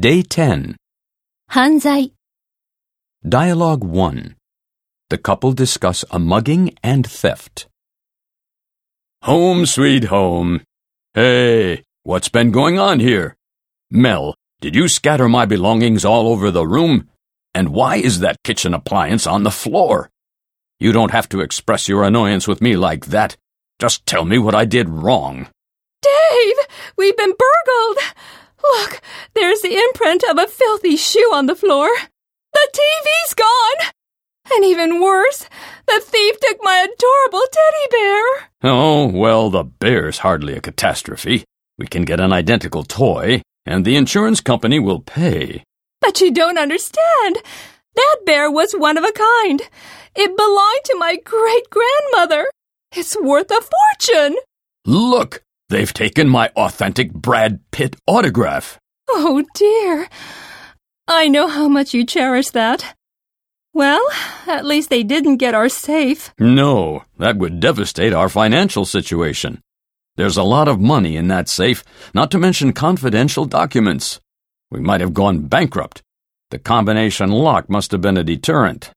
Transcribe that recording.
Day 10. 犯罪、Dialogue 1. The couple discuss a mugging and theft. Home sweet home. Hey, what's been going on here? Mel, did you scatter my belongings all over the room? And why is that kitchen appliance on the floor? You don't have to express your annoyance with me like that. Just tell me what I did wrong. Dave, we've been burgled. Look, there's the imprint of a filthy shoe on the floor. The TV's gone. And even worse, the thief took my adorable teddy bear. Oh, well, the bear's hardly a catastrophe. We can get an identical toy, and the insurance company will pay. But you don't understand. That bear was one of a kind. It belonged to my great grandmother. It's worth a fortune. Look, they've taken my authentic Brad Pitt autograph. Oh dear. I know how much you cherish that. Well, at least they didn't get our safe. No, that would devastate our financial situation. There's a lot of money in that safe, not to mention confidential documents. We might have gone bankrupt. The combination lock must have been a deterrent.